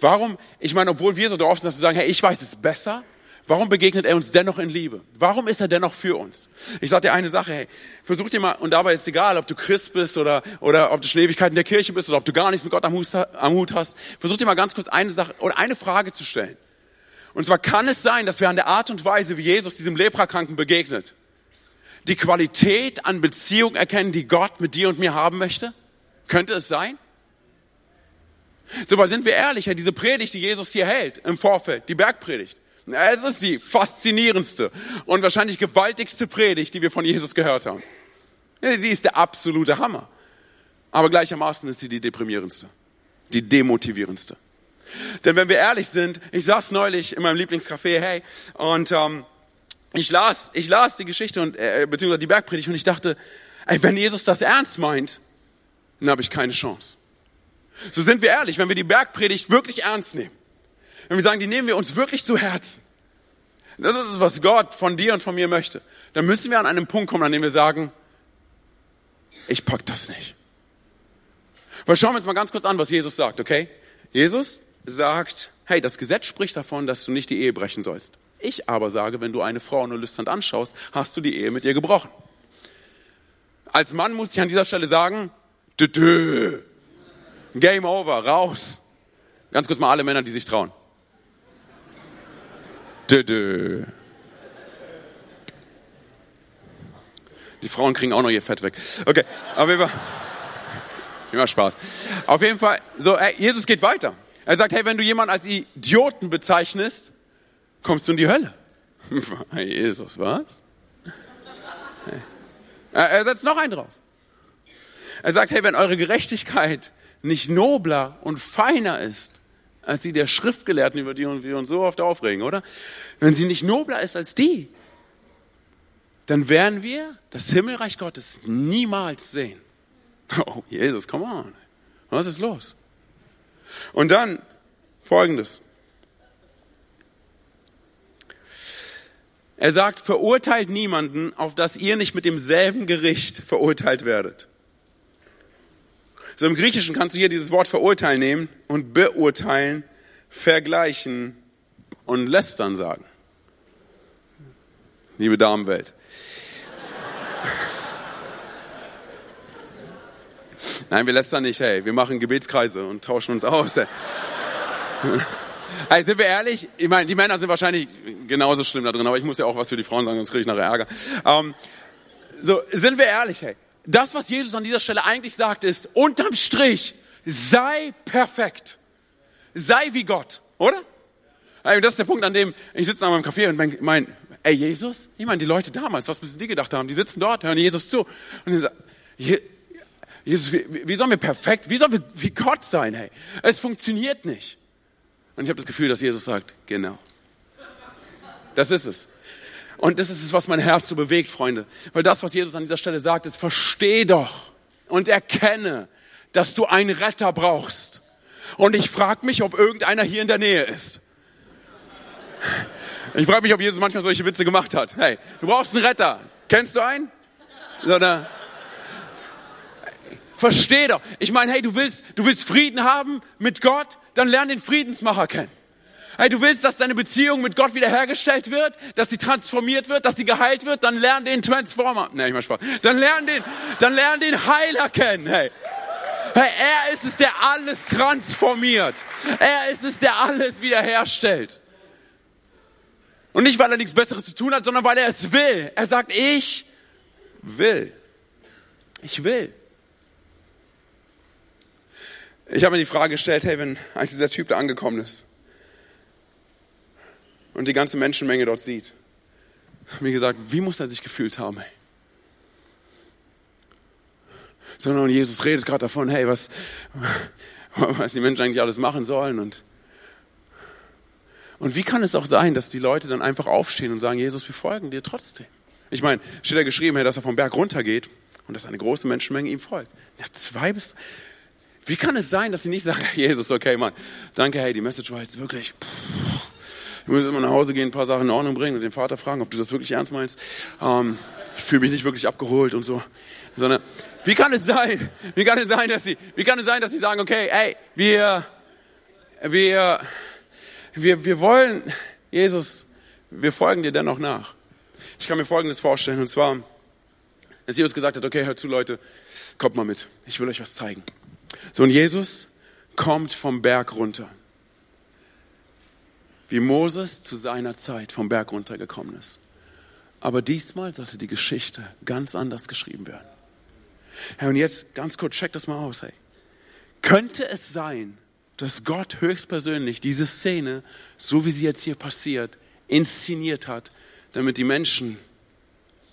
Speaker 2: Warum, ich meine, obwohl wir so drauf sind, dass wir sagen, hey, ich weiß es besser, Warum begegnet er uns dennoch in Liebe? Warum ist er dennoch für uns? Ich sage dir eine Sache, hey, versuch dir mal, und dabei ist egal, ob du Christ bist oder, oder ob du schon Ewigkeit in der Kirche bist oder ob du gar nichts mit Gott am Hut hast, versuch dir mal ganz kurz eine Sache oder eine Frage zu stellen. Und zwar kann es sein, dass wir an der Art und Weise, wie Jesus diesem Leprakranken begegnet, die Qualität an Beziehung erkennen, die Gott mit dir und mir haben möchte? Könnte es sein? So, weil sind wir ehrlich, diese Predigt, die Jesus hier hält im Vorfeld, die Bergpredigt, es ist die faszinierendste und wahrscheinlich gewaltigste Predigt, die wir von Jesus gehört haben. Sie ist der absolute Hammer. Aber gleichermaßen ist sie die deprimierendste, die demotivierendste. Denn wenn wir ehrlich sind, ich saß neulich in meinem Lieblingscafé, hey, und ähm, ich las, ich las die Geschichte und äh, beziehungsweise die Bergpredigt und ich dachte, ey, wenn Jesus das ernst meint, dann habe ich keine Chance. So sind wir ehrlich, wenn wir die Bergpredigt wirklich ernst nehmen, wenn wir sagen, die nehmen wir uns wirklich zu Herzen, das ist es, was Gott von dir und von mir möchte, dann müssen wir an einem Punkt kommen, an dem wir sagen, ich pack das nicht. Weil schauen wir uns mal ganz kurz an, was Jesus sagt, okay? Jesus sagt, hey, das Gesetz spricht davon, dass du nicht die Ehe brechen sollst. Ich aber sage, wenn du eine Frau nur lüstern anschaust, hast du die Ehe mit ihr gebrochen. Als Mann muss ich an dieser Stelle sagen, dü -dü. Game over, raus. Ganz kurz mal alle Männer, die sich trauen. Dö. Die Frauen kriegen auch noch ihr Fett weg. Okay, auf jeden Fall. Immer Spaß. Auf jeden Fall, so, ey, Jesus geht weiter. Er sagt, hey, wenn du jemanden als Idioten bezeichnest, kommst du in die Hölle. Jesus, was? Er setzt noch einen drauf. Er sagt, hey, wenn eure Gerechtigkeit nicht nobler und feiner ist, als die der Schriftgelehrten, über die wir uns so oft aufregen, oder? Wenn sie nicht nobler ist als die, dann werden wir das Himmelreich Gottes niemals sehen. Oh, Jesus, come on. Was ist los? Und dann folgendes. Er sagt, verurteilt niemanden, auf dass ihr nicht mit demselben Gericht verurteilt werdet. So im Griechischen kannst du hier dieses Wort verurteilen nehmen und beurteilen, vergleichen und lästern sagen. Liebe Damenwelt. Nein, wir lästern nicht, hey, wir machen Gebetskreise und tauschen uns aus. Hey. Sind wir ehrlich? Ich meine, die Männer sind wahrscheinlich genauso schlimm da drin, aber ich muss ja auch was für die Frauen sagen, sonst kriege ich nachher Ärger. Ähm, so, sind wir ehrlich, hey? Das, was Jesus an dieser Stelle eigentlich sagt, ist, unterm Strich, sei perfekt. Sei wie Gott, oder? Das ist der Punkt, an dem ich sitze an meinem Café und mein, ey, Jesus? Ich meine, die Leute damals, was müssen die gedacht haben? Die sitzen dort, hören Jesus zu und die sagen, Jesus, wie, wie sollen wir perfekt, wie sollen wir wie Gott sein, hey? Es funktioniert nicht. Und ich habe das Gefühl, dass Jesus sagt, genau. Das ist es. Und das ist es, was mein Herz so bewegt, Freunde. Weil das, was Jesus an dieser Stelle sagt, ist, versteh doch und erkenne, dass du einen Retter brauchst. Und ich frage mich, ob irgendeiner hier in der Nähe ist. Ich frage mich, ob Jesus manchmal solche Witze gemacht hat. Hey, du brauchst einen Retter. Kennst du einen? So, ne? Versteh doch. Ich meine, hey, du willst, du willst Frieden haben mit Gott, dann lern den Friedensmacher kennen. Hey, du willst, dass deine Beziehung mit Gott wiederhergestellt wird, dass sie transformiert wird, dass sie geheilt wird, dann lern den Transformer. Nee, ich mach Spaß. Dann lern den, dann lern den Heiler kennen, hey. Hey, er ist es, der alles transformiert. Er ist es, der alles wiederherstellt. Und nicht, weil er nichts Besseres zu tun hat, sondern weil er es will. Er sagt, ich will. Ich will. Ich habe mir die Frage gestellt, hey, wenn als dieser Typ da angekommen ist und die ganze Menschenmenge dort sieht, mir gesagt, wie muss er sich gefühlt haben? Hey? Sondern Jesus redet gerade davon, hey, was, was die Menschen eigentlich alles machen sollen und und wie kann es auch sein, dass die Leute dann einfach aufstehen und sagen, Jesus, wir folgen dir trotzdem? Ich meine, steht da geschrieben, hey, dass er vom Berg runtergeht und dass eine große Menschenmenge ihm folgt. Ja, zwei bis, wie kann es sein, dass sie nicht sagen, Jesus, okay, Mann, danke, hey, die Message war jetzt wirklich, pff, ich muss immer nach Hause gehen, ein paar Sachen in Ordnung bringen und den Vater fragen, ob du das wirklich ernst meinst. Ähm, ich fühle mich nicht wirklich abgeholt und so. Sondern, wie kann es sein, wie kann es sein, dass sie, wie kann es sein, dass sie sagen, okay, hey, wir, wir, wir, wir wollen, Jesus, wir folgen dir dennoch nach. Ich kann mir Folgendes vorstellen, und zwar, dass Jesus gesagt hat, okay, hört zu, Leute, kommt mal mit, ich will euch was zeigen. So, und Jesus kommt vom Berg runter. Wie Moses zu seiner Zeit vom Berg runtergekommen ist. Aber diesmal sollte die Geschichte ganz anders geschrieben werden. Hey, und jetzt ganz kurz, check das mal aus, hey. Könnte es sein, dass Gott höchstpersönlich diese Szene, so wie sie jetzt hier passiert, inszeniert hat, damit die Menschen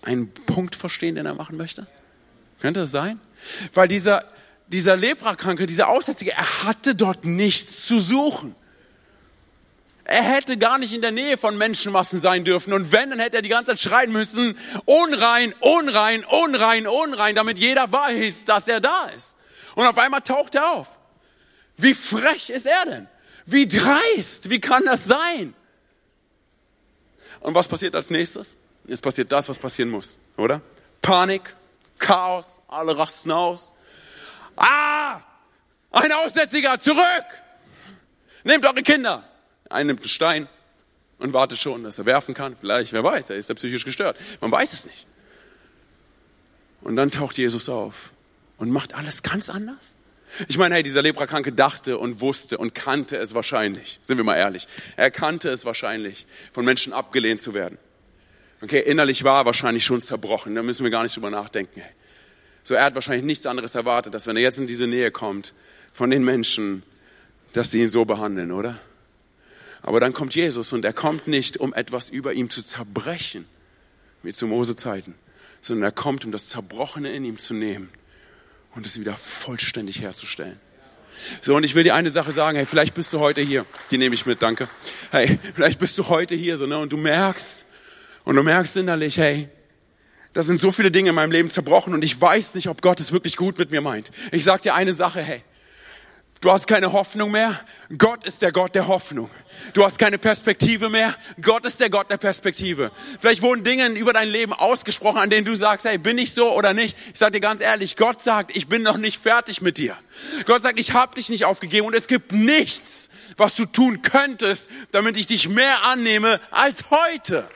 Speaker 2: einen Punkt verstehen, den er machen möchte? Könnte das sein? Weil dieser, dieser Leprakranke, dieser Aussätzige, er hatte dort nichts zu suchen. Er hätte gar nicht in der Nähe von Menschenmassen sein dürfen. Und wenn, dann hätte er die ganze Zeit schreien müssen, unrein, unrein, unrein, unrein, damit jeder weiß, dass er da ist. Und auf einmal taucht er auf. Wie frech ist er denn? Wie dreist? Wie kann das sein? Und was passiert als nächstes? Es passiert das, was passieren muss, oder? Panik, Chaos, alle rasten aus. Ah! Ein Aussätziger, zurück! Nehmt eure Kinder. Ein nimmt einen Stein, und wartet schon, dass er werfen kann. Vielleicht, wer weiß, er ist ja psychisch gestört. Man weiß es nicht. Und dann taucht Jesus auf und macht alles ganz anders. Ich meine, hey, dieser Leprakranke dachte und wusste und kannte es wahrscheinlich. Sind wir mal ehrlich. Er kannte es wahrscheinlich, von Menschen abgelehnt zu werden. Okay, innerlich war er wahrscheinlich schon zerbrochen. Da müssen wir gar nicht drüber nachdenken. Hey. So, er hat wahrscheinlich nichts anderes erwartet, dass wenn er jetzt in diese Nähe kommt von den Menschen, dass sie ihn so behandeln, oder? Aber dann kommt Jesus und er kommt nicht, um etwas über ihm zu zerbrechen, wie zu Mose-Zeiten, sondern er kommt, um das Zerbrochene in ihm zu nehmen und es wieder vollständig herzustellen. So, und ich will dir eine Sache sagen, hey, vielleicht bist du heute hier, die nehme ich mit, danke. Hey, vielleicht bist du heute hier, so, ne, und du merkst, und du merkst innerlich, hey, da sind so viele Dinge in meinem Leben zerbrochen und ich weiß nicht, ob Gott es wirklich gut mit mir meint. Ich sag dir eine Sache, hey, Du hast keine Hoffnung mehr. Gott ist der Gott der Hoffnung. Du hast keine Perspektive mehr. Gott ist der Gott der Perspektive. Vielleicht wurden Dinge über dein Leben ausgesprochen, an denen du sagst, hey, bin ich so oder nicht? Ich sage dir ganz ehrlich, Gott sagt, ich bin noch nicht fertig mit dir. Gott sagt, ich habe dich nicht aufgegeben und es gibt nichts, was du tun könntest, damit ich dich mehr annehme als heute.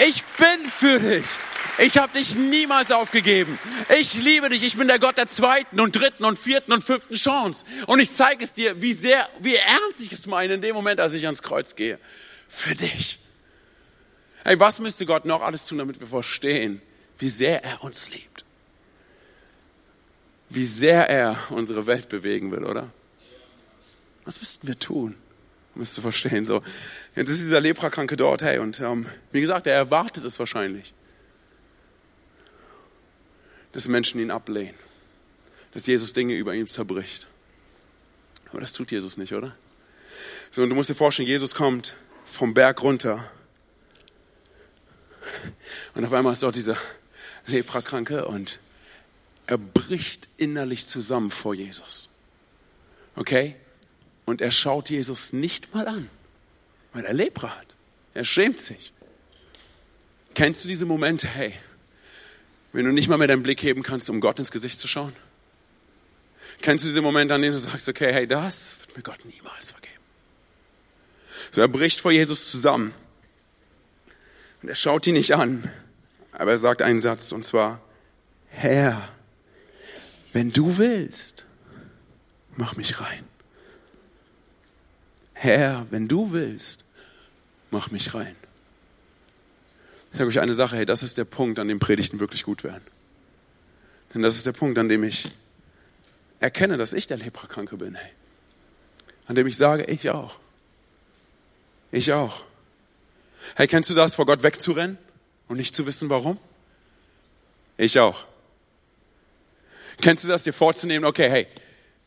Speaker 2: Ich bin für dich. Ich habe dich niemals aufgegeben. Ich liebe dich. Ich bin der Gott der zweiten und dritten und vierten und fünften Chance. Und ich zeige es dir, wie sehr, wie ernst ich es meine in dem Moment, als ich ans Kreuz gehe. Für dich. Hey, was müsste Gott noch alles tun, damit wir verstehen, wie sehr er uns liebt? Wie sehr er unsere Welt bewegen will, oder? Was müssten wir tun, um es zu verstehen? So, jetzt ist dieser Leprakranke dort, hey, und ähm, wie gesagt, er erwartet es wahrscheinlich dass Menschen ihn ablehnen, dass Jesus Dinge über ihn zerbricht. Aber das tut Jesus nicht, oder? So, und du musst dir vorstellen, Jesus kommt vom Berg runter. Und auf einmal ist dort dieser Leprakranke und er bricht innerlich zusammen vor Jesus. Okay? Und er schaut Jesus nicht mal an, weil er Lepra hat. Er schämt sich. Kennst du diese Momente? Hey, wenn du nicht mal mehr deinen Blick heben kannst, um Gott ins Gesicht zu schauen? Kennst du diese Momente, an denen du sagst, okay, hey, das wird mir Gott niemals vergeben? So, er bricht vor Jesus zusammen. Und er schaut ihn nicht an, aber er sagt einen Satz, und zwar, Herr, wenn du willst, mach mich rein. Herr, wenn du willst, mach mich rein. Ich sage euch eine Sache, hey, das ist der Punkt, an dem Predigten wirklich gut werden. Denn das ist der Punkt, an dem ich erkenne, dass ich der Leprakranke bin, hey. An dem ich sage, ich auch. Ich auch. Hey, kennst du das, vor Gott wegzurennen und nicht zu wissen, warum? Ich auch. Kennst du das, dir vorzunehmen, okay, hey,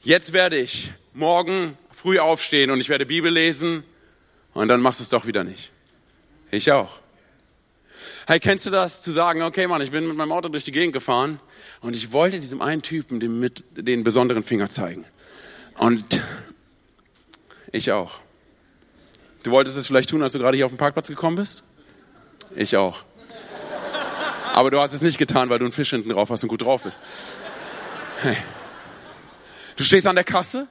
Speaker 2: jetzt werde ich morgen früh aufstehen und ich werde Bibel lesen und dann machst du es doch wieder nicht. Ich auch. Hey, kennst du das, zu sagen, okay, Mann, ich bin mit meinem Auto durch die Gegend gefahren und ich wollte diesem einen Typen den, mit, den besonderen Finger zeigen. Und ich auch. Du wolltest es vielleicht tun, als du gerade hier auf den Parkplatz gekommen bist? Ich auch. Aber du hast es nicht getan, weil du einen Fisch hinten drauf hast und gut drauf bist. Hey. Du stehst an der Kasse,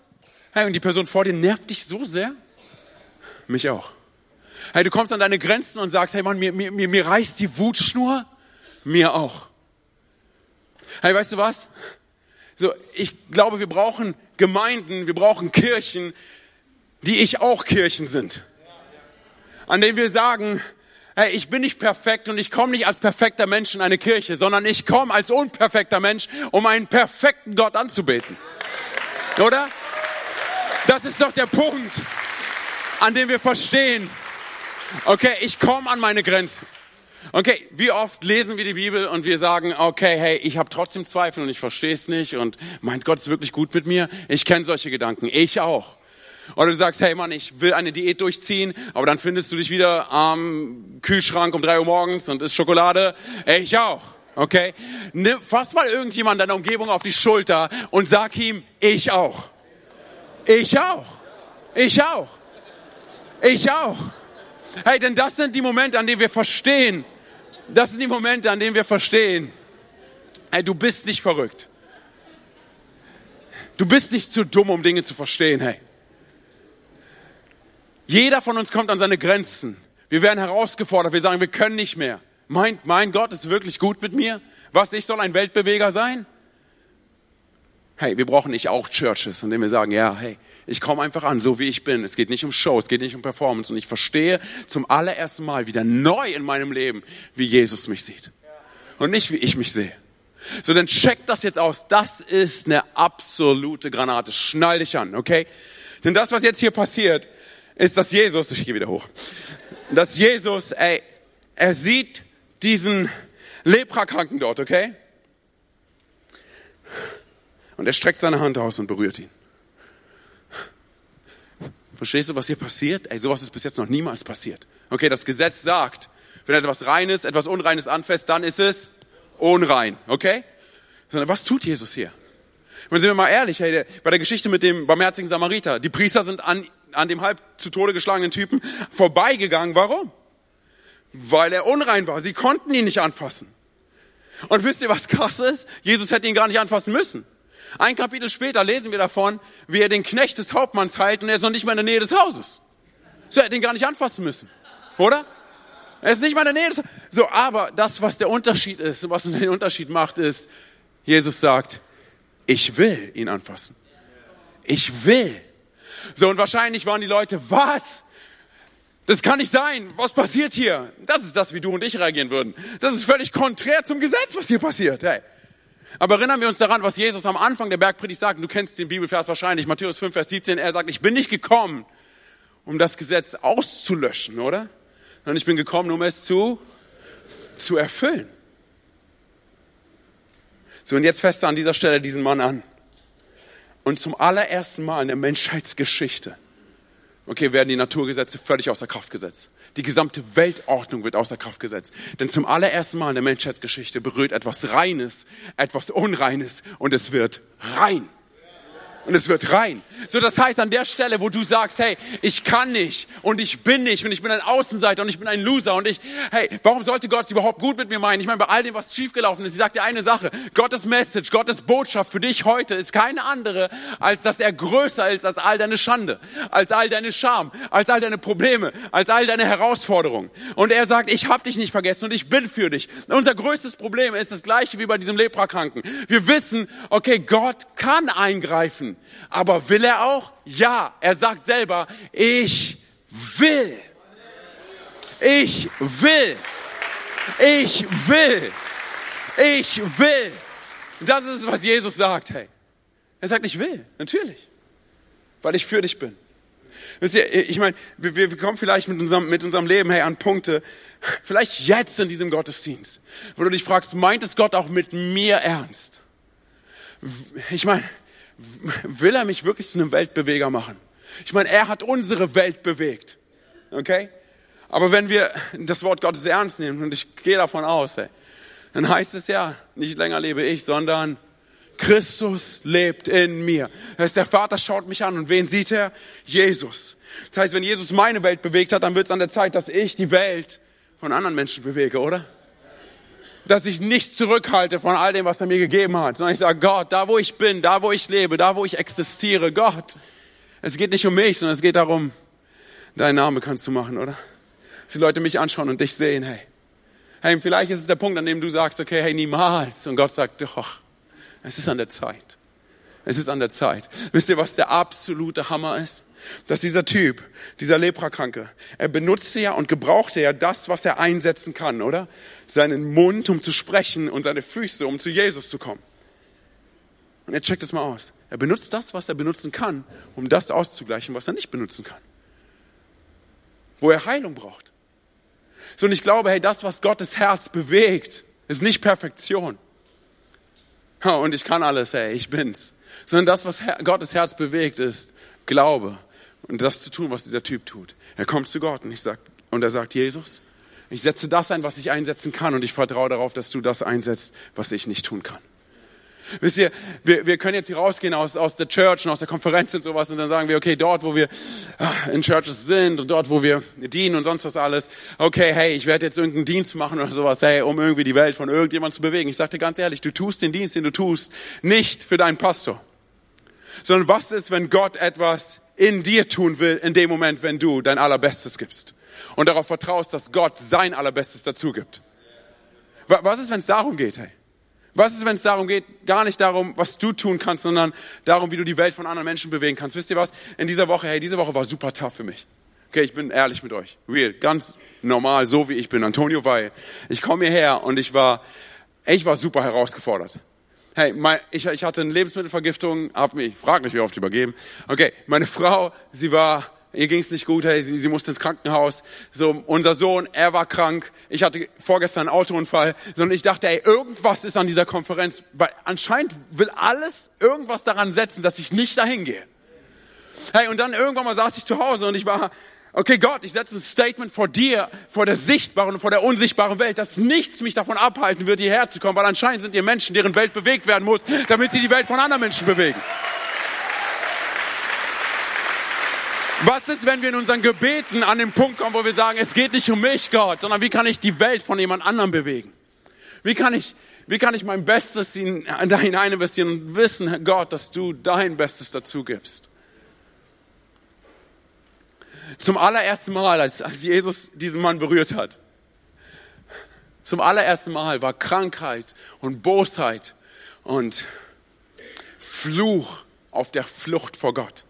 Speaker 2: hey, und die Person vor dir nervt dich so sehr. Mich auch. Hey, du kommst an deine Grenzen und sagst, hey Mann, mir, mir, mir, mir reißt die Wutschnur. Mir auch. Hey, weißt du was? So, ich glaube, wir brauchen Gemeinden, wir brauchen Kirchen, die ich auch Kirchen sind. An denen wir sagen, hey, ich bin nicht perfekt und ich komme nicht als perfekter Mensch in eine Kirche, sondern ich komme als unperfekter Mensch, um einen perfekten Gott anzubeten. Oder? Das ist doch der Punkt, an dem wir verstehen, Okay, ich komme an meine Grenzen. Okay, wie oft lesen wir die Bibel und wir sagen, okay, hey, ich habe trotzdem Zweifel und ich verstehe es nicht und meint Gott ist wirklich gut mit mir? Ich kenne solche Gedanken, ich auch. Oder du sagst, hey Mann, ich will eine Diät durchziehen, aber dann findest du dich wieder am Kühlschrank um drei Uhr morgens und isst Schokolade. Ich auch. Okay? Nimm, fass mal irgendjemand deiner Umgebung auf die Schulter und sag ihm, ich auch. Ich auch. Ich auch. Ich auch. Hey, denn das sind die Momente, an denen wir verstehen. Das sind die Momente, an denen wir verstehen. Hey, du bist nicht verrückt. Du bist nicht zu dumm, um Dinge zu verstehen, hey. Jeder von uns kommt an seine Grenzen. Wir werden herausgefordert. Wir sagen, wir können nicht mehr. Mein, mein Gott ist wirklich gut mit mir? Was, ich soll ein Weltbeweger sein? Hey, wir brauchen nicht auch Churches, in denen wir sagen, ja, hey, ich komme einfach an, so wie ich bin. Es geht nicht um Show, es geht nicht um Performance. Und ich verstehe zum allerersten Mal wieder neu in meinem Leben, wie Jesus mich sieht. Und nicht, wie ich mich sehe. So, dann check das jetzt aus. Das ist eine absolute Granate. Schnall dich an, okay? Denn das, was jetzt hier passiert, ist, dass Jesus, ich gehe wieder hoch, dass Jesus, ey, er sieht diesen Leprakranken dort, okay? Und er streckt seine Hand aus und berührt ihn. Verstehst du, was hier passiert? Ey, sowas ist bis jetzt noch niemals passiert. Okay, das Gesetz sagt, wenn etwas Reines, etwas Unreines anfasst, dann ist es unrein. Okay? Sondern was tut Jesus hier? Wenn sind wir mal ehrlich, hey, bei der Geschichte mit dem barmherzigen Samariter, die Priester sind an, an dem halb zu Tode geschlagenen Typen vorbeigegangen. Warum? Weil er unrein war. Sie konnten ihn nicht anfassen. Und wisst ihr, was krass ist? Jesus hätte ihn gar nicht anfassen müssen. Ein Kapitel später lesen wir davon, wie er den Knecht des Hauptmanns heilt und er ist noch nicht mal in der Nähe des Hauses. So, er hätte ihn gar nicht anfassen müssen. Oder? Er ist nicht mal in der Nähe des So, aber das, was der Unterschied ist und was den Unterschied macht, ist, Jesus sagt, ich will ihn anfassen. Ich will. So, und wahrscheinlich waren die Leute, was? Das kann nicht sein. Was passiert hier? Das ist das, wie du und ich reagieren würden. Das ist völlig konträr zum Gesetz, was hier passiert. Hey. Aber erinnern wir uns daran, was Jesus am Anfang der Bergpredigt sagt. Du kennst den Bibelvers wahrscheinlich, Matthäus 5, Vers 17. Er sagt, ich bin nicht gekommen, um das Gesetz auszulöschen, oder? Sondern ich bin gekommen, um es zu, zu erfüllen. So, und jetzt feste an dieser Stelle diesen Mann an. Und zum allerersten Mal in der Menschheitsgeschichte, okay, werden die Naturgesetze völlig außer Kraft gesetzt. Die gesamte Weltordnung wird außer Kraft gesetzt. Denn zum allerersten Mal in der Menschheitsgeschichte berührt etwas Reines, etwas Unreines und es wird rein und es wird rein. So, das heißt, an der Stelle, wo du sagst, hey, ich kann nicht und ich bin nicht und ich bin ein Außenseiter und ich bin ein Loser und ich, hey, warum sollte Gott es überhaupt gut mit mir meinen? Ich meine, bei all dem, was schiefgelaufen ist, ich sag dir eine Sache, Gottes Message, Gottes Botschaft für dich heute ist keine andere, als dass er größer ist als all deine Schande, als all deine Scham, als all deine Probleme, als all deine Herausforderungen. Und er sagt, ich habe dich nicht vergessen und ich bin für dich. unser größtes Problem ist das gleiche wie bei diesem Leprakranken. Wir wissen, okay, Gott kann eingreifen. Aber will er auch? Ja, er sagt selber, ich will. Ich will. Ich will. Ich will. Das ist, was Jesus sagt, hey. Er sagt, ich will, natürlich. Weil ich für dich bin. Wisst ihr, ich meine, wir, wir kommen vielleicht mit unserem, mit unserem Leben, hey, an Punkte, vielleicht jetzt in diesem Gottesdienst, wo du dich fragst, meint es Gott auch mit mir ernst? Ich meine, will er mich wirklich zu einem Weltbeweger machen. Ich meine, er hat unsere Welt bewegt. Okay? Aber wenn wir das Wort Gottes ernst nehmen, und ich gehe davon aus, ey, dann heißt es ja, nicht länger lebe ich, sondern Christus lebt in mir. Das heißt, der Vater schaut mich an und wen sieht er? Jesus. Das heißt, wenn Jesus meine Welt bewegt hat, dann wird es an der Zeit, dass ich die Welt von anderen Menschen bewege, oder? Dass ich nichts zurückhalte von all dem, was er mir gegeben hat, sondern ich sage, Gott, da wo ich bin, da wo ich lebe, da wo ich existiere, Gott, es geht nicht um mich, sondern es geht darum, deinen Namen kannst du machen, oder? Dass die Leute mich anschauen und dich sehen, hey. Hey, vielleicht ist es der Punkt, an dem du sagst, okay, hey, niemals. Und Gott sagt, doch, es ist an der Zeit. Es ist an der Zeit. Wisst ihr, was der absolute Hammer ist? Dass dieser Typ, dieser Leprakranke, er benutzte ja und gebrauchte ja das, was er einsetzen kann, oder? Seinen Mund, um zu sprechen und seine Füße, um zu Jesus zu kommen. Und er checkt es mal aus. Er benutzt das, was er benutzen kann, um das auszugleichen, was er nicht benutzen kann. Wo er Heilung braucht. So, und ich glaube, hey, das, was Gottes Herz bewegt, ist nicht Perfektion. und ich kann alles, hey, ich bin's. Sondern das, was Gottes Herz bewegt, ist Glaube und das zu tun, was dieser Typ tut. Er kommt zu Gott und, ich sag, und er sagt, Jesus, ich setze das ein, was ich einsetzen kann und ich vertraue darauf, dass du das einsetzt, was ich nicht tun kann. Wisst ihr, wir, wir können jetzt hier rausgehen aus, aus der Church und aus der Konferenz und sowas und dann sagen wir, okay, dort, wo wir ah, in Churches sind und dort, wo wir dienen und sonst was alles, okay, hey, ich werde jetzt irgendeinen Dienst machen oder sowas, hey, um irgendwie die Welt von irgendjemandem zu bewegen. Ich dir ganz ehrlich, du tust den Dienst, den du tust, nicht für deinen Pastor, sondern was ist, wenn Gott etwas in dir tun will, in dem Moment, wenn du dein Allerbestes gibst. Und darauf vertraust, dass Gott sein Allerbestes dazu gibt. Was ist, wenn es darum geht, hey? Was ist, wenn es darum geht, gar nicht darum, was du tun kannst, sondern darum, wie du die Welt von anderen Menschen bewegen kannst? Wisst ihr was? In dieser Woche, hey, diese Woche war super tough für mich. Okay, ich bin ehrlich mit euch. Real, ganz normal, so wie ich bin. Antonio Weil. Ich komme hierher und ich war, ich war super herausgefordert. Hey, mein, ich, ich hatte eine Lebensmittelvergiftung, hab mich, frag nicht, wie oft übergeben. Okay, meine Frau, sie war, ihr ging es nicht gut, hey, sie, sie musste ins Krankenhaus. So, unser Sohn, er war krank. Ich hatte vorgestern einen Autounfall. So, und ich dachte, ey, irgendwas ist an dieser Konferenz, weil anscheinend will alles irgendwas daran setzen, dass ich nicht dahin gehe. Hey, und dann irgendwann mal saß ich zu Hause und ich war, Okay, Gott, ich setze ein Statement vor dir, vor der sichtbaren und vor der unsichtbaren Welt, dass nichts mich davon abhalten wird, hierher zu kommen, weil anscheinend sind ihr Menschen, deren Welt bewegt werden muss, damit sie die Welt von anderen Menschen bewegen. Was ist, wenn wir in unseren Gebeten an den Punkt kommen, wo wir sagen, es geht nicht um mich, Gott, sondern wie kann ich die Welt von jemand anderem bewegen? Wie kann ich, wie kann ich mein Bestes da hinein investieren und wissen, Gott, dass du dein Bestes dazu gibst? Zum allerersten Mal, als, als Jesus diesen Mann berührt hat. Zum allerersten Mal war Krankheit und Bosheit und Fluch auf der Flucht vor Gott.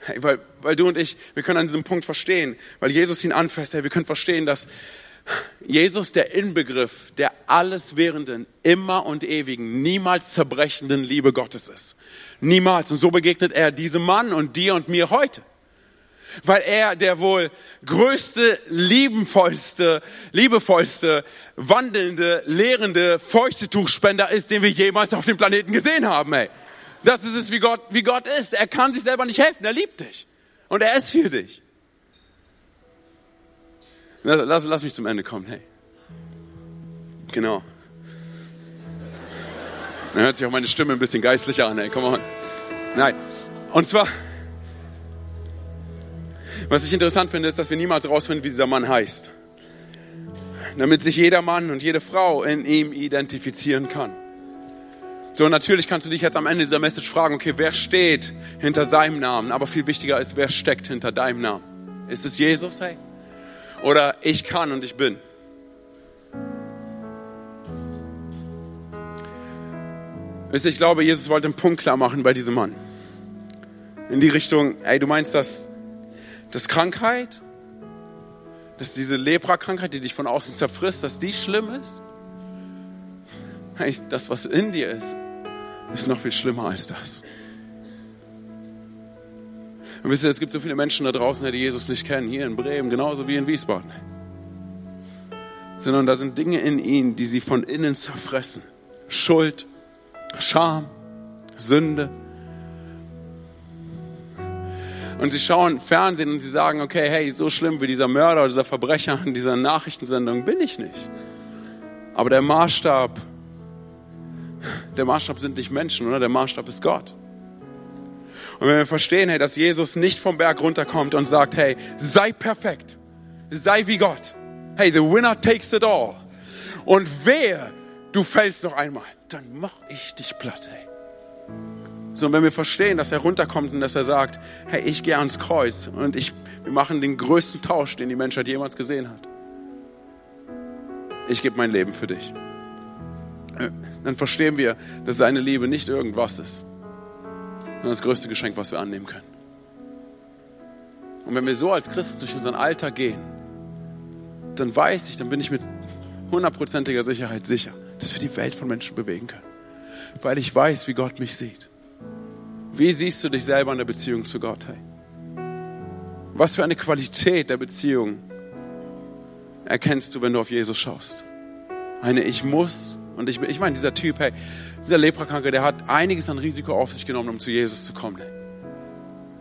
Speaker 2: Hey, weil, weil du und ich, wir können an diesem Punkt verstehen, weil Jesus ihn anfasst, hey, wir können verstehen, dass Jesus der Inbegriff der alleswährenden, immer und ewigen, niemals zerbrechenden Liebe Gottes ist. Niemals. Und so begegnet er diesem Mann und dir und mir heute weil er der wohl größte, liebenvollste, liebevollste, wandelnde, lehrende Feuchtetuchspender ist, den wir jemals auf dem Planeten gesehen haben, ey. Das ist es, wie Gott, wie Gott ist. Er kann sich selber nicht helfen. Er liebt dich. Und er ist für dich. Lass, lass mich zum Ende kommen, hey. Genau. Dann hört sich auch meine Stimme ein bisschen geistlicher an, ey. Come on. Nein. Und zwar, was ich interessant finde, ist, dass wir niemals herausfinden, wie dieser Mann heißt. Damit sich jeder Mann und jede Frau in ihm identifizieren kann. So, natürlich kannst du dich jetzt am Ende dieser Message fragen, okay, wer steht hinter seinem Namen? Aber viel wichtiger ist, wer steckt hinter deinem Namen? Ist es Jesus, hey? Oder ich kann und ich bin? Ich glaube, Jesus wollte einen Punkt klar machen bei diesem Mann. In die Richtung, ey, du meinst das dass Krankheit, dass diese Lepra-Krankheit, die dich von außen zerfrisst, dass die schlimm ist? Hey, das, was in dir ist, ist noch viel schlimmer als das. Und wisst ihr, es gibt so viele Menschen da draußen, die Jesus nicht kennen, hier in Bremen, genauso wie in Wiesbaden. Sondern da sind Dinge in ihnen, die sie von innen zerfressen. Schuld, Scham, Sünde, und sie schauen Fernsehen und sie sagen, okay, hey, so schlimm wie dieser Mörder oder dieser Verbrecher in dieser Nachrichtensendung bin ich nicht. Aber der Maßstab, der Maßstab sind nicht Menschen, oder? Der Maßstab ist Gott. Und wenn wir verstehen, hey, dass Jesus nicht vom Berg runterkommt und sagt, hey, sei perfekt, sei wie Gott. Hey, the winner takes it all. Und wer du fällst noch einmal, dann mach ich dich platt, hey. So, wenn wir verstehen, dass er runterkommt und dass er sagt, hey, ich gehe ans Kreuz und ich, wir machen den größten Tausch, den die Menschheit jemals gesehen hat. Ich gebe mein Leben für dich. Dann verstehen wir, dass seine Liebe nicht irgendwas ist, sondern das größte Geschenk, was wir annehmen können. Und wenn wir so als Christen durch unseren Alltag gehen, dann weiß ich, dann bin ich mit hundertprozentiger Sicherheit sicher, dass wir die Welt von Menschen bewegen können. Weil ich weiß, wie Gott mich sieht. Wie siehst du dich selber in der Beziehung zu Gott? Hey? Was für eine Qualität der Beziehung erkennst du, wenn du auf Jesus schaust? Eine Ich muss und ich, ich meine, dieser Typ, hey, dieser Leprakranke, der hat einiges an Risiko auf sich genommen, um zu Jesus zu kommen. Hey.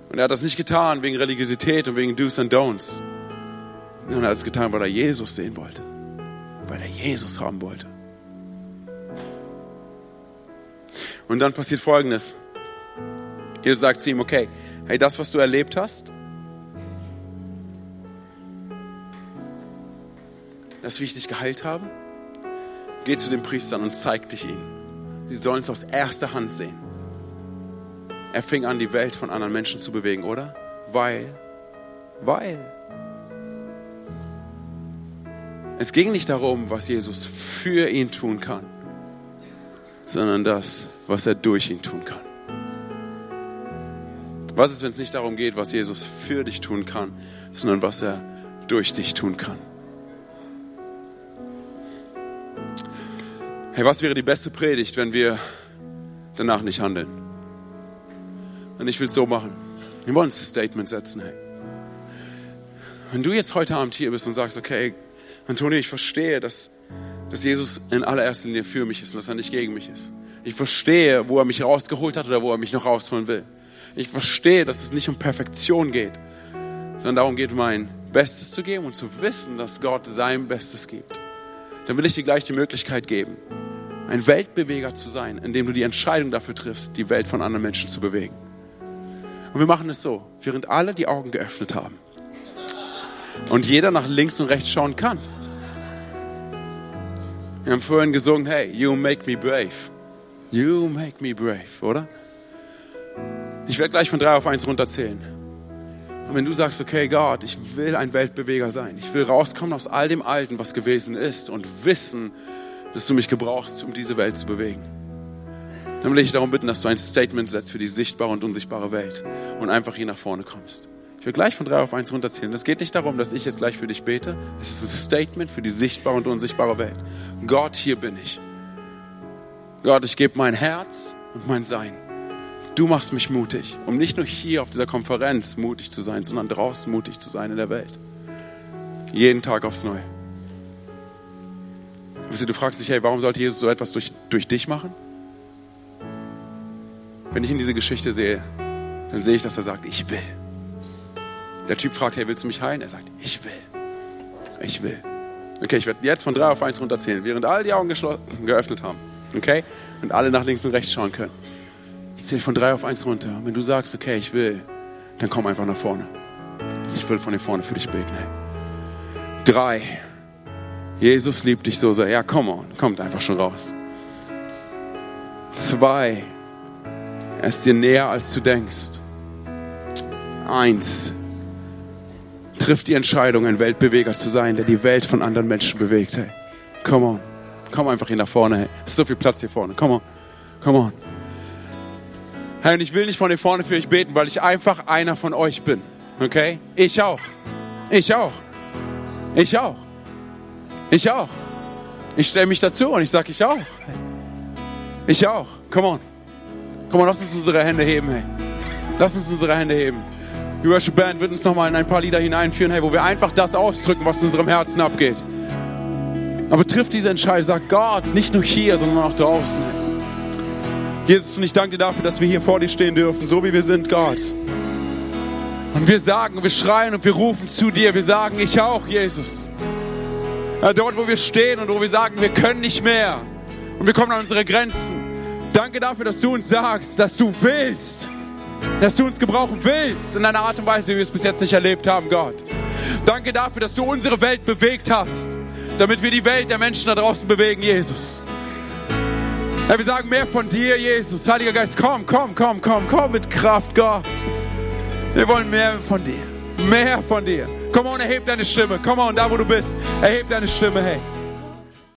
Speaker 2: Und er hat das nicht getan wegen Religiosität und wegen Do's and Don'ts. Und er hat es getan, weil er Jesus sehen wollte. Weil er Jesus haben wollte. Und dann passiert Folgendes. Jesus sagt zu ihm, okay, hey, das, was du erlebt hast, das, wie ich dich geheilt habe, geh zu den Priestern und zeig dich ihnen. Sie sollen es aus erster Hand sehen. Er fing an, die Welt von anderen Menschen zu bewegen, oder? Weil, weil. Es ging nicht darum, was Jesus für ihn tun kann, sondern das, was er durch ihn tun kann. Was ist, wenn es nicht darum geht, was Jesus für dich tun kann, sondern was er durch dich tun kann? Hey, was wäre die beste Predigt, wenn wir danach nicht handeln? Und ich will es so machen. Wir wollen ein Statement setzen. Hey. Wenn du jetzt heute Abend hier bist und sagst, okay, Antonio, ich verstehe, dass, dass Jesus in allererster Linie für mich ist und dass er nicht gegen mich ist. Ich verstehe, wo er mich rausgeholt hat oder wo er mich noch rausholen will. Ich verstehe, dass es nicht um Perfektion geht, sondern darum geht, mein Bestes zu geben und zu wissen, dass Gott sein Bestes gibt. Dann will ich dir gleich die Möglichkeit geben, ein Weltbeweger zu sein, indem du die Entscheidung dafür triffst, die Welt von anderen Menschen zu bewegen. Und wir machen es so, während alle die Augen geöffnet haben und jeder nach links und rechts schauen kann. Wir haben vorhin gesungen, hey, you make me brave. You make me brave, oder? Ich werde gleich von drei auf eins runterzählen. Und wenn du sagst, okay, Gott, ich will ein Weltbeweger sein, ich will rauskommen aus all dem Alten, was gewesen ist und wissen, dass du mich gebrauchst, um diese Welt zu bewegen. Dann will ich darum bitten, dass du ein Statement setzt für die sichtbare und unsichtbare Welt und einfach hier nach vorne kommst. Ich will gleich von drei auf eins runterzählen. Es geht nicht darum, dass ich jetzt gleich für dich bete. Es ist ein Statement für die sichtbare und unsichtbare Welt. Gott, hier bin ich. Gott, ich gebe mein Herz und mein Sein. Du machst mich mutig, um nicht nur hier auf dieser Konferenz mutig zu sein, sondern draußen mutig zu sein in der Welt. Jeden Tag aufs Neue. Du fragst dich, hey, warum sollte Jesus so etwas durch, durch dich machen? Wenn ich in diese Geschichte sehe, dann sehe ich, dass er sagt, ich will. Der Typ fragt, hey, willst du mich heilen? Er sagt, ich will. Ich will. Okay, ich werde jetzt von drei auf eins runterzählen, während alle die Augen geöffnet haben. Okay? Und alle nach links und rechts schauen können. Ich zähle von drei auf eins runter. Wenn du sagst, okay, ich will, dann komm einfach nach vorne. Ich will von hier vorne für dich beten. Hey. Drei. Jesus liebt dich so sehr. Ja, come on. Kommt einfach schon raus. Zwei. Er ist dir näher, als du denkst. Eins. Triff die Entscheidung, ein Weltbeweger zu sein, der die Welt von anderen Menschen bewegt. Hey, come on. Komm einfach hier nach vorne. Hey. Es ist so viel Platz hier vorne. Come on. Come on. Hey, und ich will nicht von hier vorne für euch beten, weil ich einfach einer von euch bin. Okay? Ich auch. Ich auch. Ich auch. Ich auch. Ich stelle mich dazu und ich sage, ich auch. Ich auch. Come on. Come on, lass uns unsere Hände heben, hey. Lass uns unsere Hände heben. Die Worship Band wird uns nochmal in ein paar Lieder hineinführen, hey, wo wir einfach das ausdrücken, was in unserem Herzen abgeht. Aber trifft diese Entscheidung, sag Gott, nicht nur hier, sondern auch draußen. Jesus, und ich danke dir dafür, dass wir hier vor dir stehen dürfen, so wie wir sind, Gott. Und wir sagen, wir schreien und wir rufen zu dir. Wir sagen, ich auch, Jesus. Dort, wo wir stehen und wo wir sagen, wir können nicht mehr. Und wir kommen an unsere Grenzen. Danke dafür, dass du uns sagst, dass du willst. Dass du uns gebrauchen willst in einer Art und Weise, wie wir es bis jetzt nicht erlebt haben, Gott. Danke dafür, dass du unsere Welt bewegt hast, damit wir die Welt der Menschen da draußen bewegen, Jesus. Ja, wir sagen mehr von dir, Jesus. Heiliger Geist, komm, komm, komm, komm, komm mit Kraft, Gott. Wir wollen mehr von dir. Mehr von dir. Komm on, erheb deine Stimme. Komm on, da wo du bist. Erheb deine Stimme, hey.